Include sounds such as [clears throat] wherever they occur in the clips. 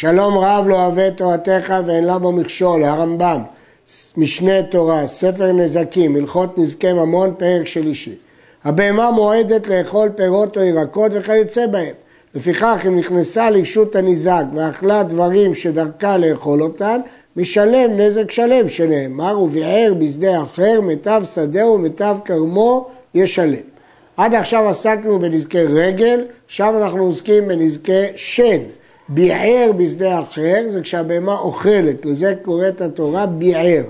שלום רב לא אוהב תורתך ואין לה בו מכשול, הרמב"ם, משנה תורה, ספר נזקים, הלכות נזקי ממון, פרק שלישי. הבהמה מועדת לאכול פירות או ירקות וכיוצא בהם. לפיכך אם נכנסה לרשות הניזק ואכלה דברים שדרכה לאכול אותן, משלם נזק שלם שנאמר וביער בשדה אחר מיטב שדהו ומיטב כרמו ישלם. עד עכשיו עסקנו בנזקי רגל, עכשיו אנחנו עוסקים בנזקי שן. ביער בשדה אחר זה כשהבהמה אוכלת, לזה קוראת התורה ביער.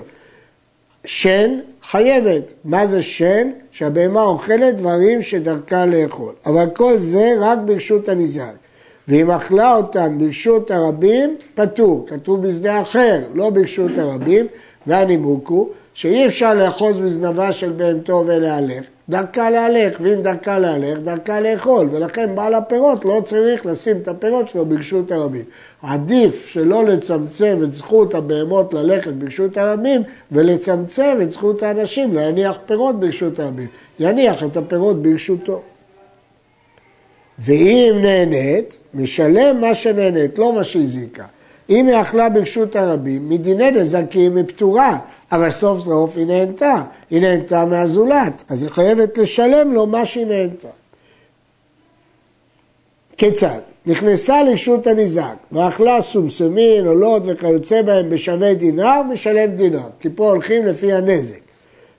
שן חייבת. מה זה שן? שהבהמה אוכלת דברים שדרכה לאכול. אבל כל זה רק ברשות הניזק. ואם אכלה אותם ברשות הרבים, פטור. כתוב בשדה אחר, לא ברשות הרבים. והנימוק הוא שאי אפשר לאחוז בזנבה של בהמתו ולהלך, דרכה להלך, ואם דרכה להלך, דרכה לאכול, ולכן בעל הפירות לא צריך לשים את הפירות שלו ברשות הרבים. עדיף שלא לצמצם את זכות הבהמות ללכת ברשות הרבים, ולצמצם את זכות האנשים להניח פירות ברשות הרבים. יניח את הפירות ברשותו. ואם נהנית, משלם מה שנהנית, לא מה שהזיקה. אם היא אכלה ברשות הרבים, מדיני נזקים היא פטורה, אבל סוף סוף היא נהנתה, היא נהנתה מהזולת, אז היא חייבת לשלם לו מה שהיא נהנתה. כיצד? נכנסה לרשות הניזק ואכלה סומסומין, עולות וכיוצא בהם בשווה דינר, משלם דינר, כי פה הולכים לפי הנזק.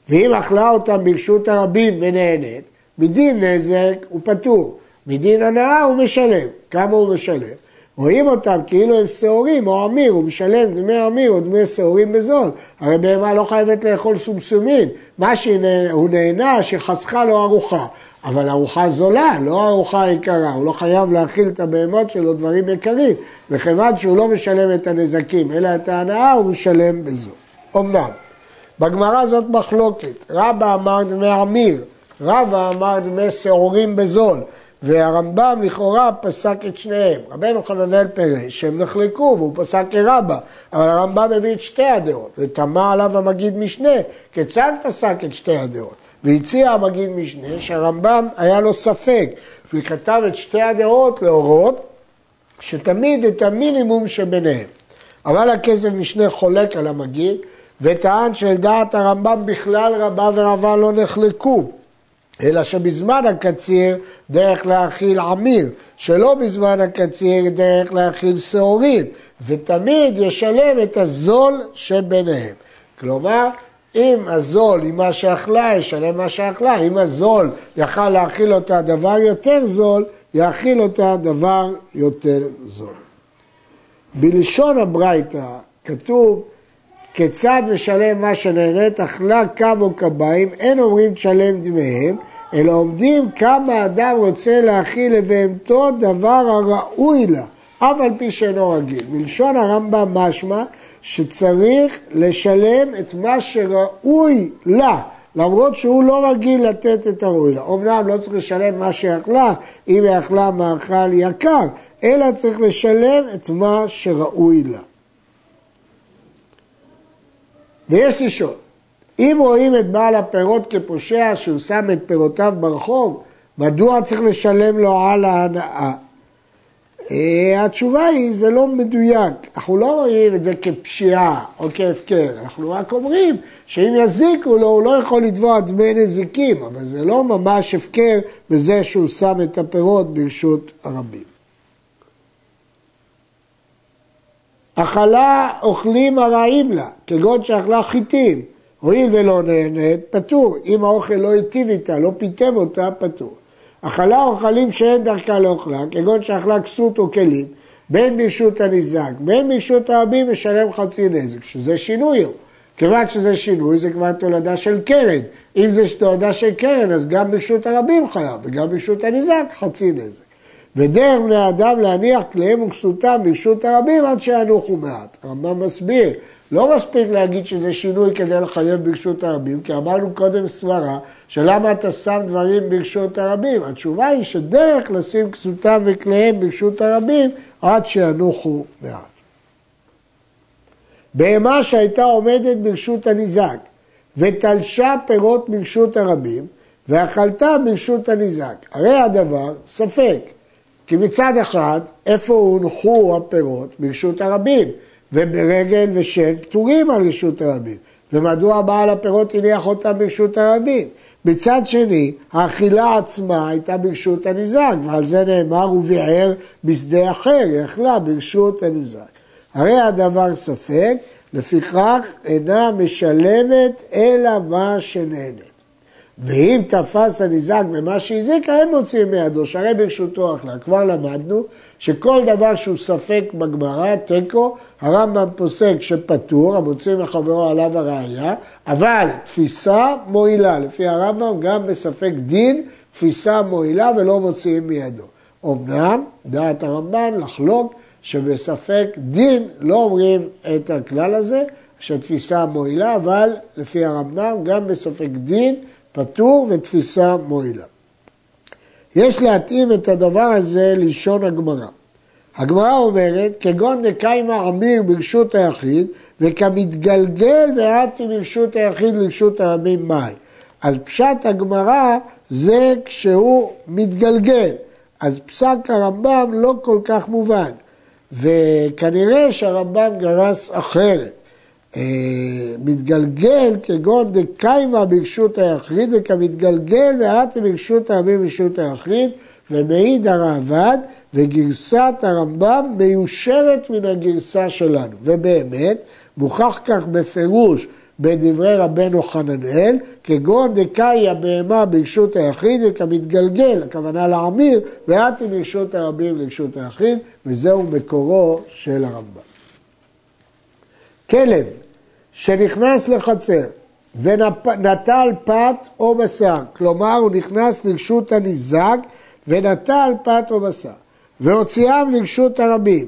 ואם אכלה אותם ברשות הרבים ונהנית, מדין נזק הוא פטור, מדין הנאה הוא משלם. כמה הוא משלם? רואים אותם כאילו הם שעורים או אמיר, הוא משלם דמי אמיר או דמי שעורים בזול. הרי בהמה לא חייבת לאכול סומסומין, מה שהוא נהנה שחסכה לו ארוחה. אבל ארוחה זולה, לא ארוחה יקרה, הוא לא חייב להאכיל את הבהמות שלו דברים יקרים, וכיוון שהוא לא משלם את הנזקים אלא את ההנאה, הוא משלם בזול. אמנם, בגמרא זאת מחלוקת, רבא אמר דמי אמיר, רבא אמר דמי שעורים בזול. והרמב"ם לכאורה פסק את שניהם. רבנו חננאל פירש שהם נחלקו והוא פסק כרבה, אבל הרמב"ם הביא את שתי הדעות, ותמה עליו המגיד משנה, כיצד פסק את שתי הדעות? והציע המגיד משנה שהרמב"ם היה לו ספק, והוא כתב את שתי הדעות להורות שתמיד את המינימום שביניהם. אבל הכסף משנה חולק על המגיד וטען שלדעת הרמב"ם בכלל רבה ורבה לא נחלקו. אלא שבזמן הקציר דרך להאכיל עמיר, שלא בזמן הקציר דרך להאכיל שעורים, ותמיד ישלם את הזול שביניהם. כלומר, אם הזול עם מה שאכלה, ישלם מה שאכלה, אם הזול יכל להאכיל אותה דבר יותר זול, יאכיל אותה דבר יותר זול. בלשון הברייתא כתוב כיצד משלם מה שנהנית, אכלה קו או קביים, אין אומרים תשלם דמיהם, אלא עומדים כמה אדם רוצה להכיל לבהמתו דבר הראוי לה, אף על פי שאינו רגיל. מלשון הרמב"ם משמע שצריך לשלם את מה שראוי לה, למרות שהוא לא רגיל לתת את הראוי לה. אמנם לא צריך לשלם מה שיכלה, אם היא אכלה מאכל יקר, אלא צריך לשלם את מה שראוי לה. ויש לשאול, אם רואים את בעל הפירות כפושע שהוא שם את פירותיו ברחוב, מדוע צריך לשלם לו על ההנאה? אה, התשובה היא, זה לא מדויק. אנחנו לא רואים את זה כפשיעה או כהפקר, אנחנו רק אומרים שאם יזיקו לו, הוא לא יכול לתבוע דמי נזיקים, אבל זה לא ממש הפקר בזה שהוא שם את הפירות ברשות הרבים. אכלה אוכלים הרעים לה, כגון שאכלה חיטים, הואיל ולא נהנית, פטור. אם האוכל לא היטיב איתה, לא פיתם אותה, פטור. אכלה אוכלים שאין דרכה לאוכלה, כגון שאכלה כסות או כלים, בין ברשות הניזק, בין ברשות הרבים משלם חצי נזק, שזה שינוי הוא. כיוון שזה שינוי, זה כבר תולדה של קרן. אם זה תולדה של קרן, אז גם ברשות הרבים חייב, וגם ברשות הניזק חצי נזק. ודרך בני אדם להניח כליהם וכסותם ברשות הרבים עד שינוחו מעט. הרמב"ם מסביר לא מספיק להגיד שזה שינוי כדי לחייב ברשות הרבים, כי אמרנו קודם סברה שלמה אתה שם דברים ברשות הרבים. התשובה היא שדרך לשים כסותם וכליהם ברשות הרבים עד שינוחו מעט. בהמה שהייתה עומדת ברשות הניזק ותלשה פירות ברשות הרבים ואכלתה ברשות הניזק. הרי הדבר ספק, כי מצד אחד, איפה הונחו הפירות? ברשות הרבים, וברגל ושן פטורים על רשות הרבים. ומדוע בעל הפירות הניח אותם ברשות הרבים? מצד שני, האכילה עצמה הייתה ברשות הניזק, ועל זה נאמר וביער בשדה אחר, היא אכלה ברשות הניזק. הרי הדבר ספק, לפיכך אינה משלמת אלא מה שנהנית. ואם תפס הניזק במה שהזיק, אין מוציאים מידו, שהרי ברשותו אכלה. כבר למדנו שכל דבר שהוא ספק בגמרא, תיקו, הרמב"ם פוסק שפטור, המוציא מחברו עליו הראייה, אבל תפיסה מועילה. לפי הרמב"ם, גם בספק דין, תפיסה מועילה ולא מוציאים מידו. אמנם, דעת הרמב"ן לחלוק שבספק דין לא אומרים את הכלל הזה, שתפיסה מועילה, אבל לפי הרמב"ם, גם בספק דין, פטור ותפיסה מועילה. יש להתאים את הדבר הזה לשון הגמרא. הגמרא אומרת, כגון דקיימא עמיר ברשות היחיד, וכמתגלגל ואתי ברשות היחיד לרשות הרבים מאי. אז פשט הגמרא זה כשהוא מתגלגל. אז פסק הרמב"ם לא כל כך מובן, וכנראה שהרמב"ם גרס אחרת. אה, מתגלגל כגון דקיימא ברשות היחיד וכמתגלגל ואתי ברשות הרבים ברשות היחיד ומעיד הראב"ד וגרסת הרמב"ם מיושרת מן הגרסה שלנו. ובאמת, מוכח כך בפירוש בדברי רבנו חננאל, כגון דקאי הבהמה ברשות היחיד וכמתגלגל, הכוונה לעמיר, ואתי ברשות הרבים לרשות היחיד, וזהו מקורו של הרמב"ם. כלב שנכנס לחצר ונטל פת או בשר, כלומר הוא נכנס לרשות הניזק ונטל פת או בשר, והוציאם לרשות הרבים,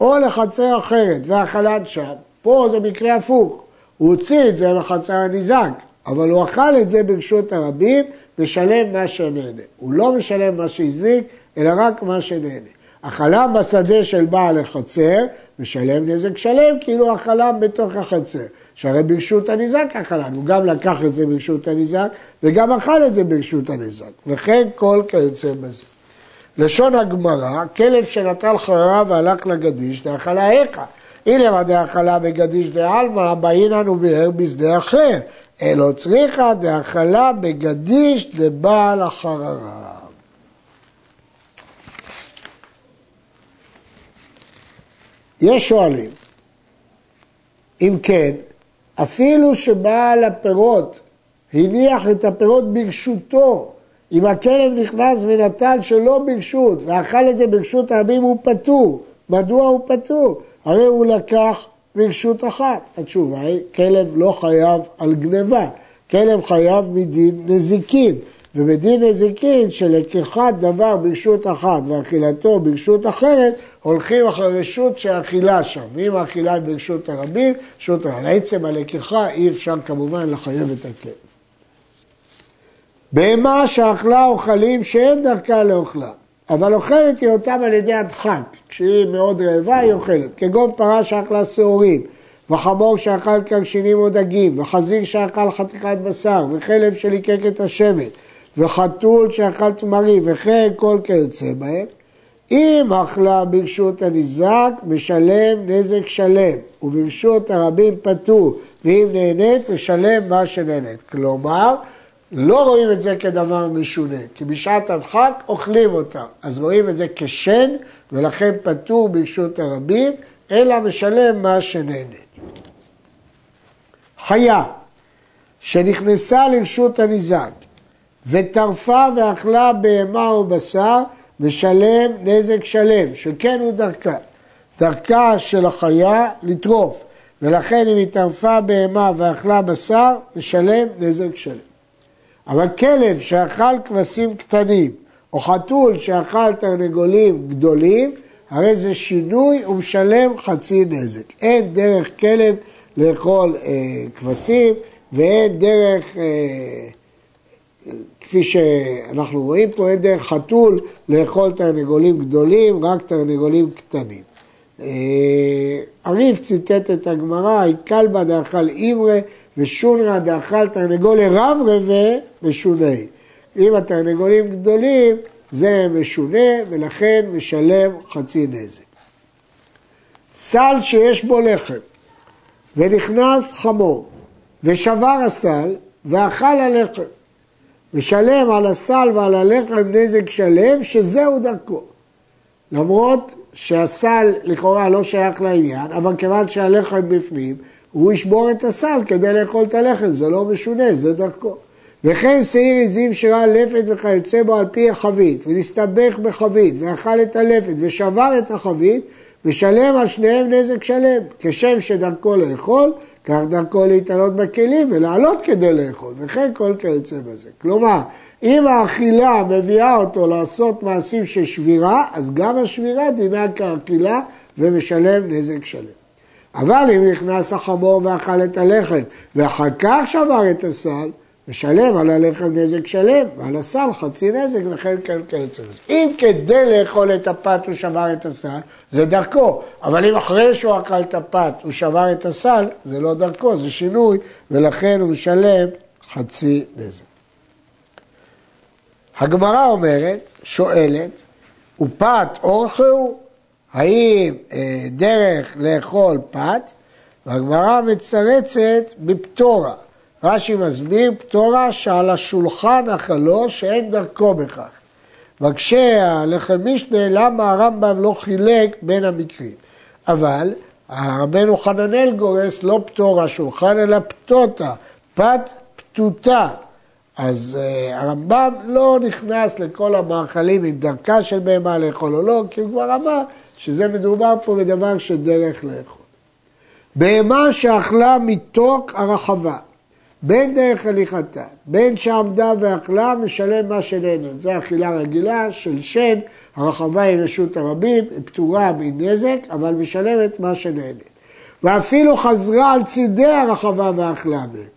או לחצר אחרת והחלן שם, פה זה מקרה הפוך, הוא הוציא את זה לחצר הניזק, אבל הוא אכל את זה ברשות הרבים ושלם מה שנהנה. הוא לא משלם מה שהזיק, אלא רק מה שנהנה. החלם בשדה של בעל החצר, משלם נזק שלם, כאילו החלם בתוך החצר. שהרי ברשות הניזק החלם, הוא גם לקח את זה ברשות הניזק, וגם אכל את זה ברשות הניזק. וכן כל כיוצא בזה. לשון הגמרא, כלב שנטל חררה והלך לגדיש, דאכלה איכה. אילמה דאכלה בגדיש דעלמא, באינן וביער בשדה אחר. אלא צריכה דאכלה בגדיש לבעל החררה. יש שואלים, אם כן, אפילו שבעל הפירות הניח את הפירות ברשותו, אם הכלב נכנס ונטל שלא ברשות ואכל את זה ברשות הרבים הוא פטור. מדוע הוא פטור? הרי הוא לקח ברשות אחת. התשובה היא, כלב לא חייב על גניבה, כלב חייב מדין נזיקין. ובדין נזיקין שלקיחת דבר ברשות אחת ואכילתו ברשות אחרת, הולכים אחרי רשות שאכילה שם. ואם האכילה היא ברשות הרבים, רשות הרבים. עצם הלקיחה אי אפשר כמובן לחייב את הכלב. בהמה שאכלה אוכלים שאין דרכה לאוכלה, אבל אוכלת היא אותם על ידי הדחק. כשהיא מאוד רעבה היא אוכלת, כגון פרה שאכלה שעורים, וחמור שאכל קרשינים או דגים, וחזיר שאכל חתיכת בשר, וחלב שליקק את השמן. וחתול שאכל תמרים וכן כל כיוצא בהם, אם אכלה ברשות הניזק, משלם נזק שלם, וברשות הרבים פטור, ואם נהנית, משלם מה שנהנית. כלומר, לא רואים את זה כדבר משונה, כי בשעת הדחק אוכלים אותם, אז רואים את זה כשן, ולכן פטור ברשות הרבים, אלא משלם מה שנהנית. חיה שנכנסה לרשות הניזק וטרפה ואכלה בהמה או בשר, משלם נזק שלם, שכן הוא דרכה. דרכה של החיה לטרוף, ולכן אם היא טרפה בהמה ואכלה בשר, משלם נזק שלם. אבל כלב שאכל כבשים קטנים, או חתול שאכל תרנגולים גדולים, הרי זה שינוי ומשלם חצי נזק. אין דרך כלב לאכול אה, כבשים ואין דרך אה, כפי שאנחנו רואים פה, אין דרך חתול לאכול תרנגולים גדולים, רק תרנגולים קטנים. אה, הריף ציטט את הגמרא, קלבא דאכל אימרה ושונרא דאכל תרנגולי רב רבה ושוני. אם התרנגולים גדולים, זה משונה ולכן משלם חצי נזק. סל שיש בו לחם ונכנס חמור ושבר הסל ואכל הלחם משלם על הסל ועל הלחם נזק שלם שזהו דרכו. למרות שהסל לכאורה לא שייך לעניין, אבל כיוון שהלחם בפנים, הוא ישבור את הסל כדי לאכול את הלחם, זה לא משונה, זה דרכו. וכן שעיר עזים שראה לפת וכיוצא בו על פי החבית, ונסתבך בחבית, ואכל את הלפת ושבר את החבית, ושלם על שניהם נזק שלם, כשם שדרכו לאכול, כך דרכו להתעלות בכלים ולעלות כדי לאכול, וכן כל כיוצא בזה. כלומר, אם האכילה מביאה אותו לעשות מעשים של שבירה, אז גם השבירה דינה כאכילה ומשלם נזק שלם. אבל אם נכנס החמור ואכל את הלחם ואחר כך שבר את הסל, משלם על הלחם נזק שלם, ועל הסל חצי נזק וכן כן כיוצא בזה. אם כדי לאכול את הפת הוא שבר את הסל, זה דרכו, אבל אם אחרי שהוא אכל את הפת הוא שבר את הסל, זה לא דרכו, זה שינוי, ולכן הוא משלם חצי נזק. הגמרא אומרת, שואלת, ופת אורך הוא? האם אה, דרך לאכול פת? והגמרא מצרצת בפטורה. רש"י מסביר פטורה שעל השולחן אכלו שאין דרכו בכך. מקשה הלחם משנה למה הרמב"ם לא חילק בין המקרים. אבל רבנו חננאל גורס לא פטורה שולחן אלא פטוטה, פת פתותה. אז uh, הרמב"ם לא נכנס לכל המאכלים עם דרכה של בהמה לאכול או לא, כי הוא כבר אמר שזה מדובר פה בדבר של דרך לאכול. בהמה שאכלה מתוק הרחבה, בין דרך הליכתה, בין שעמדה ואכלה, משלם מה שנהנית. זו אכילה רגילה של שן, הרחבה היא רשות הרבים, היא פטורה מנזק, אבל משלמת מה שנהנית. ואפילו חזרה על צידי הרחבה ואכלה מהם.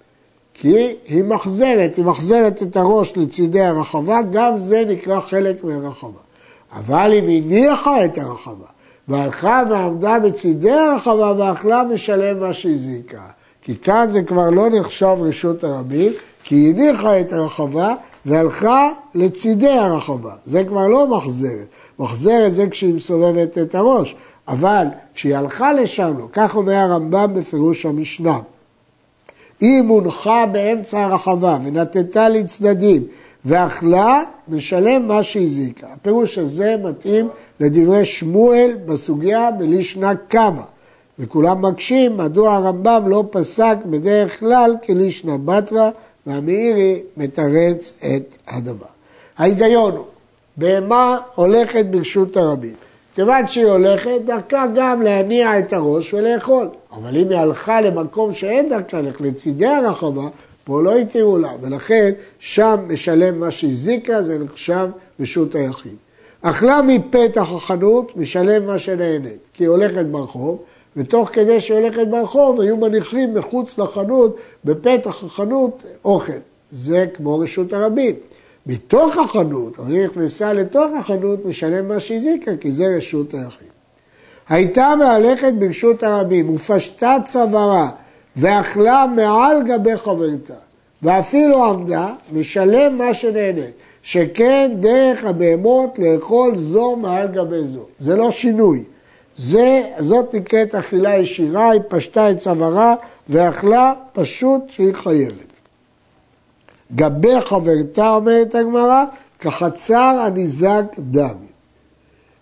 כי היא מחזרת, היא מחזרת את הראש לצידי הרחבה, גם זה נקרא חלק מהרחבה. אבל אם הניחה את הרחבה והלכה ועמדה בצידי הרחבה ואכלה, משלם מה שהזיקה. כי כאן זה כבר לא נחשב רשות הרבים, כי היא הניחה את הרחבה והלכה לצידי הרחבה. זה כבר לא מחזרת. מחזרת זה כשהיא מסובבת את הראש, אבל כשהיא הלכה לשם, לא. כך אומר הרמב"ם בפירוש המשנה. אם הונחה באמצע הרחבה ונתתה לצדדים ואכלה, משלם מה שהזיקה. הפירוש הזה מתאים לדברי שמואל בסוגיה בלישנה קמא. וכולם מקשים מדוע הרמב"ם לא פסק בדרך כלל כלישנא בתרא והמאירי מתרץ את הדבר. ההיגיון הוא, בהמה הולכת ברשות הרבים. כיוון שהיא הולכת, דרכה גם להניע את הראש ולאכול. אבל אם היא הלכה למקום שאין דרכה לצידי הרחבה, פה לא התירו לה, ולכן שם משלם מה שהזיקה, זה נחשב רשות היחיד. אכלה מפתח החנות, משלם מה שנהנית, כי היא הולכת ברחוב, ותוך כדי שהיא הולכת ברחוב, היו מניחים מחוץ לחנות, בפתח החנות, אוכל. זה כמו רשות הרבים. מתוך החנות, אבל היא נכנסה לתוך החנות, משלם מה שהזיקה, כי זה רשות היחיד. הייתה מהלכת ברשות הרבים, ופשטה צווארה, ואכלה מעל גבי חברתה, ואפילו עמדה, משלם מה שנהנית, שכן דרך הבהמות לאכול זו מעל גבי זו. זה לא שינוי. זה, זאת נקראת אכילה ישירה, היא פשטה את צווארה ואכלה פשוט שהיא חייבת. גבי חברתה, אומרת הגמרא, כחצר הניזק דם.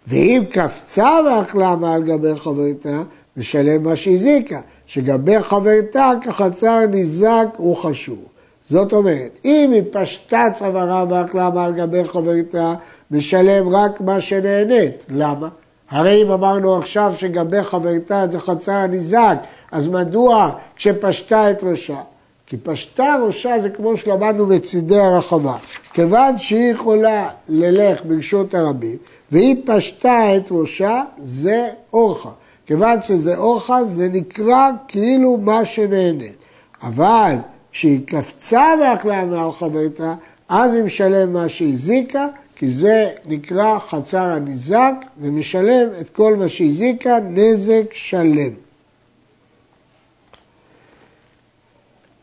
ואם קפצה ואכלה מעל גבי חברתה, משלם מה שהזיקה, שגבי חברתה כחצר ניזק הוא חשוב. זאת אומרת, אם היא פשטה צווארה ואכלה מעל גבי חברתה, משלם רק מה שנהנית. למה? הרי אם אמרנו עכשיו שגבי חברתה זה חצר הניזק, אז מדוע כשפשטה את ראשה? כי פשטה ראשה זה כמו שלמדנו בצידי הרחבה. כיוון שהיא יכולה ללך ברשות הרבים, והיא פשטה את ראשה, זה אורחה. כיוון שזה אורחה, זה נקרא כאילו מה שנהנית. אבל כשהיא קפצה ואכלה מעל חברתה, אז היא משלם מה שהזיקה, כי זה נקרא חצר הניזק ומשלם את כל מה שהזיקה נזק שלם.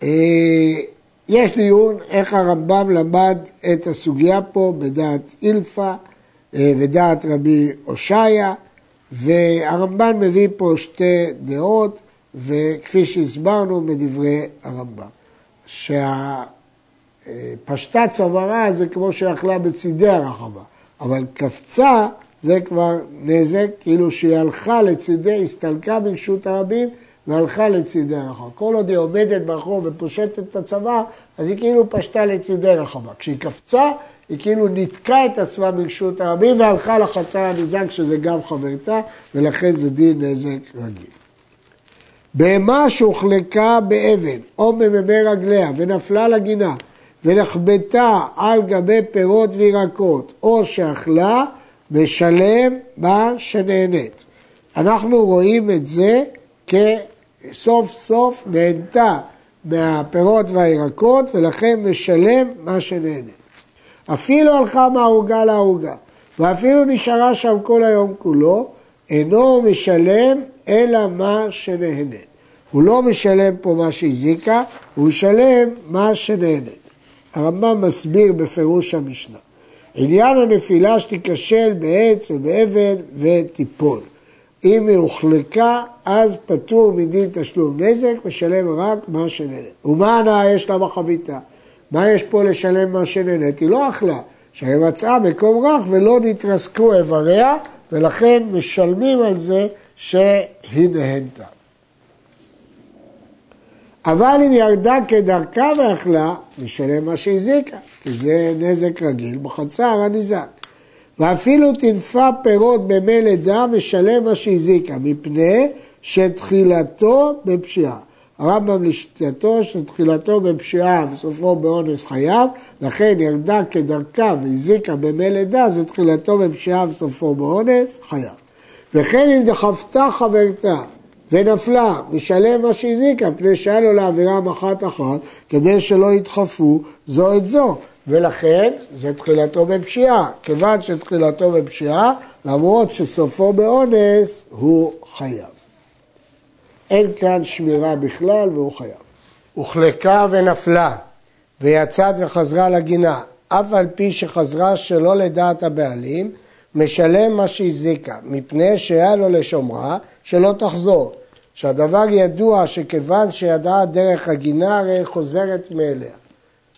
אה, יש דיון איך הרמב"ם למד את הסוגיה פה בדעת אילפא אה, ודעת רבי הושעיה, והרמב"ן מביא פה שתי דעות, וכפי שהסברנו בדברי הרמב"ם, שהפשטה צווארה זה כמו שאכלה בצידי הרחבה, אבל קפצה זה כבר נזק, כאילו שהיא הלכה לצידי, הסתלקה ברשות הרבים והלכה לצידי הרחבה. כל עוד היא עומדת ברחוב ופושטת את הצבא, אז היא כאילו פשטה לצידי רחבה. כשהיא קפצה, היא כאילו ניתקה את עצמה ברשות הרבים והלכה לחצר הנזק, שזה גם חברתה, ולכן זה דין נזק רגיל. בהמה שהוחלקה באבן או במימי רגליה ונפלה לגינה ונחבטה על גבי פירות וירקות או שאכלה, משלם מה שנהנית. אנחנו רואים את זה כסוף סוף נהנתה מהפירות והירקות ולכן משלם מה שנהנית. אפילו הלכה מהעוגה לעוגה ואפילו נשארה שם כל היום כולו, אינו משלם אלא מה שנהנית. הוא לא משלם פה מה שהזיקה, הוא משלם מה שנהנית. הרמב"ם מסביר בפירוש המשנה. עניין הנפילה שתיכשל בעץ ובאבן ותיפול. אם היא הוחלקה, אז פטור מדין תשלום נזק, משלם רק מה שנהנית. ומה הנאה יש לה בחביתה? מה יש פה לשלם מה שנהנית? היא לא אכלה, שהיא מצאה מקום רך ולא נתרסקו איבריה, ולכן משלמים על זה שהיא נהנתה. אבל אם ירדה כדרכה ואכלה, משלם מה שהזיקה, כי זה נזק רגיל בחצר הניזק. ואפילו תנפה פירות במי לידה, משלם מה שהזיקה, מפני שתחילתו בפשיעה. הרמב"ם לשיטתו שתחילתו בפשיעה וסופו באונס חייו, לכן ירדה כדרכה והזיקה במי לידה, זה תחילתו בפשיעה וסופו באונס חייו. וכן אם דחפתה חברתה ונפלה, משלם מה שהזיקה, מפני שהיה לו לעבירה מחת אחת, כדי שלא ידחפו זו את זו. ולכן זה תחילתו בפשיעה. כיוון שתחילתו בפשיעה, למרות שסופו באונס, הוא חייב. אין כאן שמירה בכלל והוא חייב. הוחלקה ונפלה, ויצאת וחזרה לגינה, אף על פי שחזרה שלא לדעת הבעלים, משלם מה שהזיקה, מפני שהיה לו לשומרה, שלא תחזור. שהדבר ידוע שכיוון שידעה דרך הגינה, הרי חוזרת מאליה.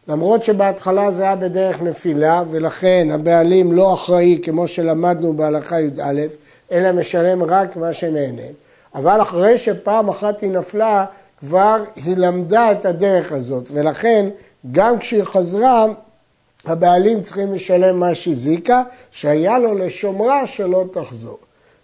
למרות שבהתחלה זה היה בדרך נפילה, ולכן הבעלים לא אחראי, כמו שלמדנו בהלכה י"א, אלא משלם רק מה שנהנה. אבל אחרי שפעם אחת היא נפלה, כבר היא למדה את הדרך הזאת, ולכן גם כשהיא חזרה, הבעלים צריכים לשלם מה שהזיקה, שהיה לו לשומרה שלא תחזור.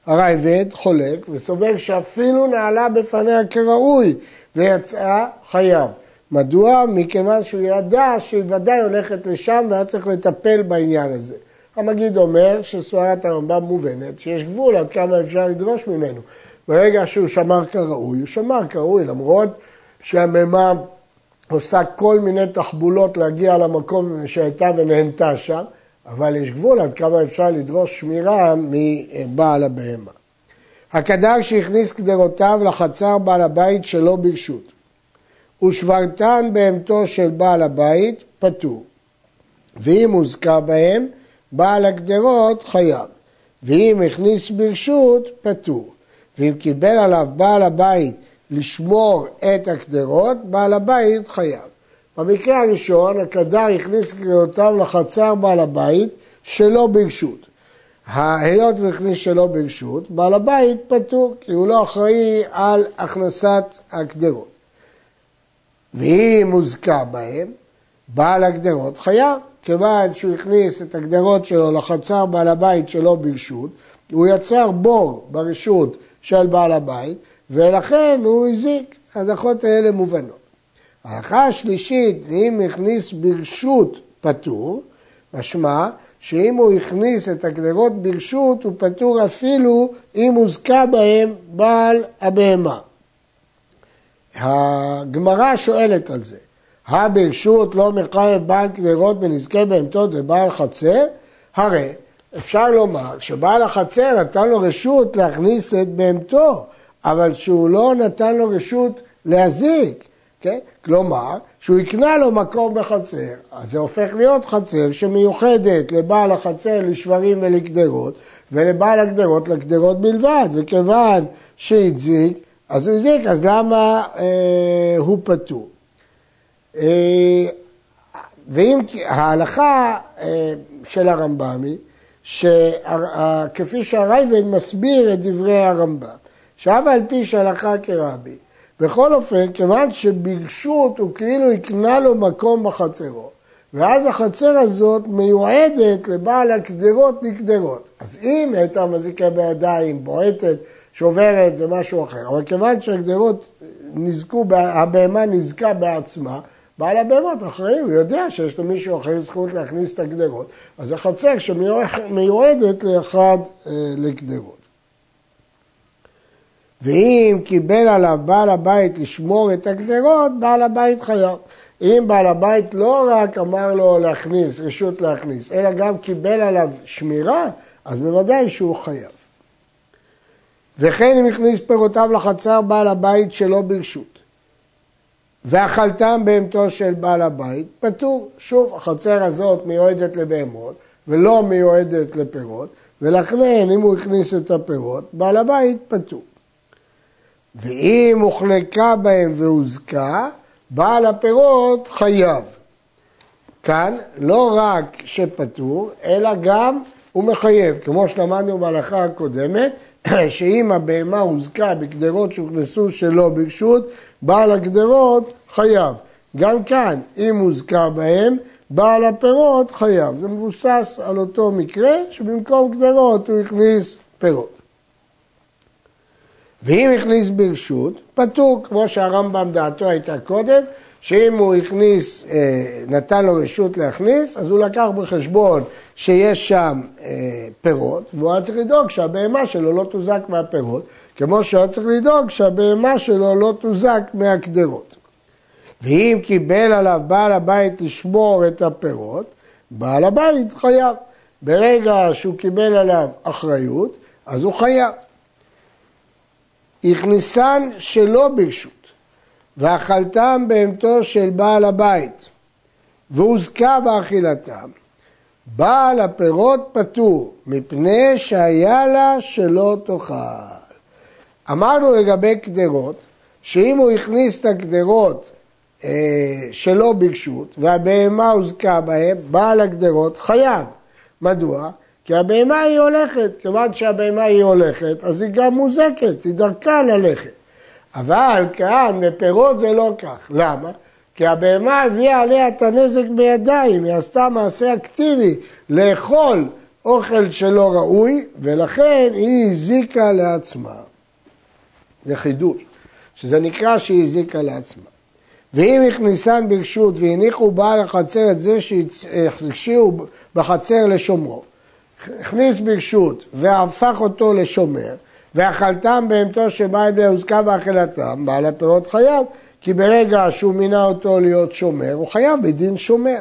הרייבד חולק וסובר שאפילו נעלה בפניה כראוי ויצאה חייב. מדוע? מכיוון שהוא ידע שהיא ודאי הולכת לשם והיה צריך לטפל בעניין הזה. המגיד אומר שסברת הרמב"ם מובנת, שיש גבול עד כמה אפשר לדרוש ממנו. ברגע שהוא שמר כראוי, הוא שמר כראוי, למרות שהממה עושה כל מיני תחבולות להגיע למקום שהייתה ונהנתה שם, אבל יש גבול עד כמה אפשר לדרוש שמירה מבעל הבהמה. הקדר שהכניס קדרותיו לחצר בעל הבית שלא ברשות, ושברתן בהמתו של בעל הבית, פטור. ואם הוזכר בהם, בעל הגדרות חייב. ואם הכניס ברשות, פטור. ואם קיבל עליו בעל הבית לשמור את הקדרות, בעל הבית חייב. במקרה הראשון, הקדר הכניס קריאותיו לחצר בעל הבית שלא ברשות. היות והכניס שלא ברשות, בעל הבית פטור, כי הוא לא אחראי על הכנסת הקדרות. ואם מוזכר בהם, בעל הגדרות חייב, כיוון שהוא הכניס את הגדרות שלו לחצר בעל הבית שלא ברשות, הוא יצר בור ברשות של בעל הבית, ולכן הוא הזיק. ההנחות האלה מובנות. ההלכה השלישית, ואם הכניס ברשות פטור, משמע שאם הוא הכניס את הגדרות ברשות, הוא פטור אפילו אם הוזכה בהם בעל הבהמה. הגמרא שואלת על זה, הברשות לא מחייב בעל גדרות בנזקי בהמתות ובעל חצר? הרי אפשר לומר שבעל החצר נתן לו רשות להכניס את בהמתו, אבל שהוא לא נתן לו רשות להזיק, כן? כלומר, שהוא יקנה לו מקום בחצר, אז זה הופך להיות חצר שמיוחדת לבעל החצר לשברים ולקדרות, ולבעל הקדרות לקדרות בלבד, וכיוון שהצדיק, אז הוא הזיק, אז למה אה, הוא פטור? אה, ואם ההלכה אה, של הרמב"ם היא, שכפי שהרייבן מסביר את דברי הרמב"ם, שאף על פי שהלכה כרבי, בכל אופן, כיוון שברשות הוא כאילו הקנה לו מקום בחצרו, ואז החצר הזאת מיועדת לבעל הקדרות לקדרות. אז אם הייתה מזיקה בידיים, בועטת, שוברת, זה משהו אחר. אבל כיוון שהקדרות נזקו, הבהמה נזקה בעצמה, בעל הבהמות אחראי, הוא יודע שיש למישהו אחר זכות להכניס את הגדרות, אז החצר שמיועדת לאחד אה, לגדרות. ואם קיבל עליו בעל הבית לשמור את הגדרות, בעל הבית חייב. אם בעל הבית לא רק אמר לו להכניס, רשות להכניס, אלא גם קיבל עליו שמירה, אז בוודאי שהוא חייב. וכן אם הכניס פירותיו לחצר בעל הבית שלא ברשות, ואכלתם בהמתו של בעל הבית, פטור. שוב, החצר הזאת מיועדת לבהמות ולא מיועדת לפירות, ולכן אם הוא הכניס את הפירות, בעל הבית פטור. ואם הוחלקה בהם והוזקה, בעל הפירות חייב. כאן לא רק שפטור, אלא גם הוא מחייב, כמו שלמדנו בהלכה הקודמת, [clears throat] שאם הבהמה הוזקה בקדרות שהוכנסו שלא ברשות, בעל הגדרות חייב. גם כאן, אם הוזכר בהם, בעל הפירות חייב. זה מבוסס על אותו מקרה שבמקום גדרות הוא הכניס פירות. ואם הכניס ברשות, פטור, כמו שהרמב"ם דעתו הייתה קודם, שאם הוא הכניס, אה, נתן לו רשות להכניס, אז הוא לקח בחשבון שיש שם אה, פירות, והוא היה צריך לדאוג שהבהמה שלו לא תוזק מהפירות, כמו שהוא היה צריך לדאוג שהבהמה שלו לא תוזק מהקדרות. ואם קיבל עליו בעל הבית לשמור את הפירות, בעל הבית חייב. ברגע שהוא קיבל עליו אחריות, אז הוא חייב. הכניסן שלא ברשות, ואכלתם בהמתו של בעל הבית, והוזכה באכילתם, בעל הפירות פטור, מפני שהיה לה שלא תאכל. אמרנו לגבי קדרות, שאם הוא הכניס את הקדרות אה, שלא ברשות, והבהמה הוזכה בהם, בעל הגדרות חייב. מדוע? כי הבהמה היא הולכת, כיוון שהבהמה היא הולכת, אז היא גם מוזקת, היא דרכה ללכת. אבל כאן, בפירות זה לא כך. למה? כי הבהמה הביאה עליה את הנזק בידיים, היא עשתה מעשה אקטיבי לאכול אוכל שלא ראוי, ולכן היא הזיקה לעצמה. זה חידוש, שזה נקרא שהיא הזיקה לעצמה. ואם הכניסן ברשות והניחו בעל החצר את זה שהכשירו בחצר לשומרו, הכניס ברשות והפך אותו לשומר, ואכלתם בהמתו בעל בני הוזכה באכילתם, בעל הפירות חייב, כי ברגע שהוא מינה אותו להיות שומר, הוא חייב בדין שומר.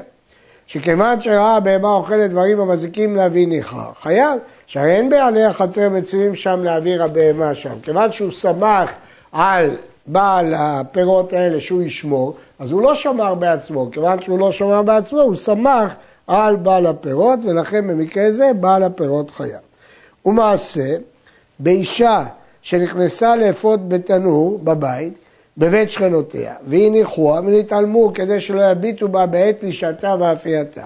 שכיוון שראה הבהמה אוכלת דברים המזיקים להביא ניחר, חייב, שהרי אין בעלי החצר מצויים שם להעביר הבהמה שם. כיוון שהוא שמח על בעל הפירות האלה שהוא ישמור, אז הוא לא שמר בעצמו, כיוון שהוא לא שמר בעצמו, הוא שמח על בעל הפירות, ולכן במקרה זה בעל הפירות חייב. ומעשה, באישה שנכנסה לאפות בתנור בבית, בבית שכנותיה, והניחוה ונתעלמו כדי שלא יביטו בה בעת לישתה ואפייתה.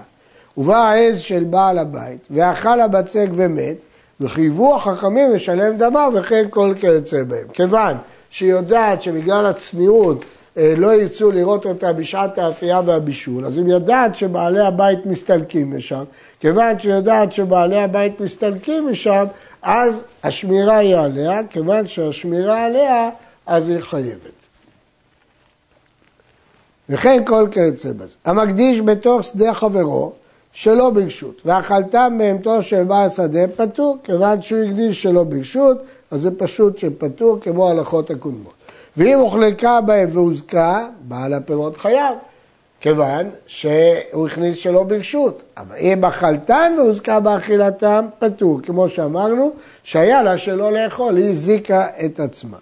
ובא העז של בעל הבית, ואכל הבצק ומת, וחייבו החכמים לשלם דמה וכן כל כיוצא בהם. כיוון שהיא יודעת שבגלל הצניעות לא ירצו לראות אותה בשעת האפייה והבישול, אז היא יודעת שבעלי הבית מסתלקים משם, כיוון שהיא יודעת שבעלי הבית מסתלקים משם, אז השמירה היא עליה, כיוון שהשמירה עליה, אז היא חייבת. וכן כל כיוצא בזה. המקדיש בתוך שדה חברו שלא ברשות, ואכלתם בהמתו של בעל שדה פטור, כיוון שהוא הקדיש שלא ברשות, אז זה פשוט שפטור כמו ההלכות הקודמות. ואם הוחלקה בהם והוזקה, בעל הפירות חייב, כיוון שהוא הכניס שלא ברשות. אבל אם אכלתן והוזקה באכילתם, פטור, כמו שאמרנו, שהיה לה שלא לאכול, היא הזיקה את עצמה.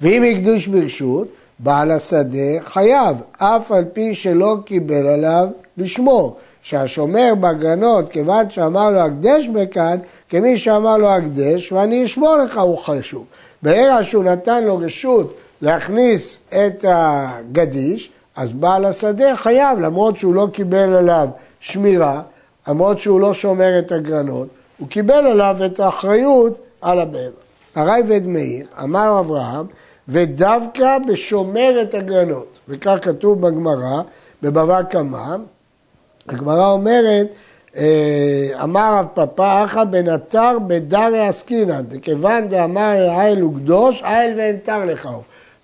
ואם הקדיש ברשות, בעל השדה חייב, אף על פי שלא קיבל עליו לשמור. שהשומר בגרנות, כיוון שאמר לו הקדש בכאן, כמי שאמר לו הקדש, ואני אשמור לך, הוא חשוב. ברגע שהוא נתן לו רשות להכניס את הגדיש, אז בעל השדה חייב, למרות שהוא לא קיבל עליו שמירה, למרות שהוא לא שומר את הגרנות, הוא קיבל עליו את האחריות על הבהמה. הרייבד מאיר, אמר אברהם, ודווקא בשומר את הגרנות, וכך כתוב בגמרא, בבבא קמא, הגמרא אומרת, אה, אמר רב פפא אחא עטר בדרי עסקינן, כיוון דאמר העיל וקדוש, עיל ואין תר לך.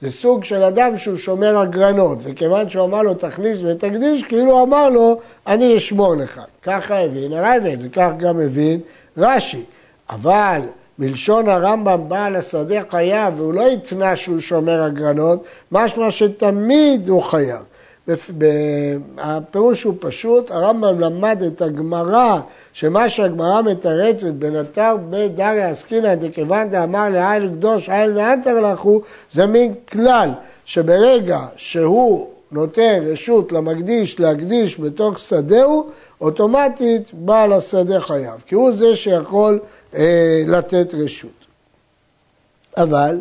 זה סוג של אדם שהוא שומר הגרנות, וכיוון שהוא אמר לו תכניס ותקדיש, כאילו אמר לו אני אשמור לך. ככה הבין הרייבד, וכך גם הבין רש"י. אבל מלשון הרמב"ם בעל השדה חייב, והוא לא התנה שהוא שומר הגרנות, משמע שתמיד הוא חייב. הפירוש הוא פשוט, הרמב"ם למד את הגמרא, שמה שהגמרא מתרצת בנתר בדריה עסקינא דכיוון דאמר לעיל קדוש עיל ואנתר לכו, זה מין כלל שברגע שהוא נותן רשות למקדיש להקדיש בתוך שדהו, אוטומטית בעל השדה חייב, כי הוא זה שיכול אה, לתת רשות. אבל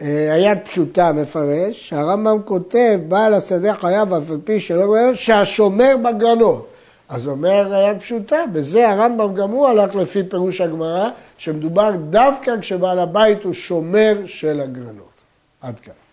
היד פשוטה מפרש, הרמב"ם כותב, בעל השדה חייב אף על פי שלא רואה, שהשומר בגרנות. אז אומר היד פשוטה, בזה הרמב"ם גם הוא הלך לפי פירוש הגמרא, שמדובר דווקא כשבעל הבית הוא שומר של הגרנות. עד כאן.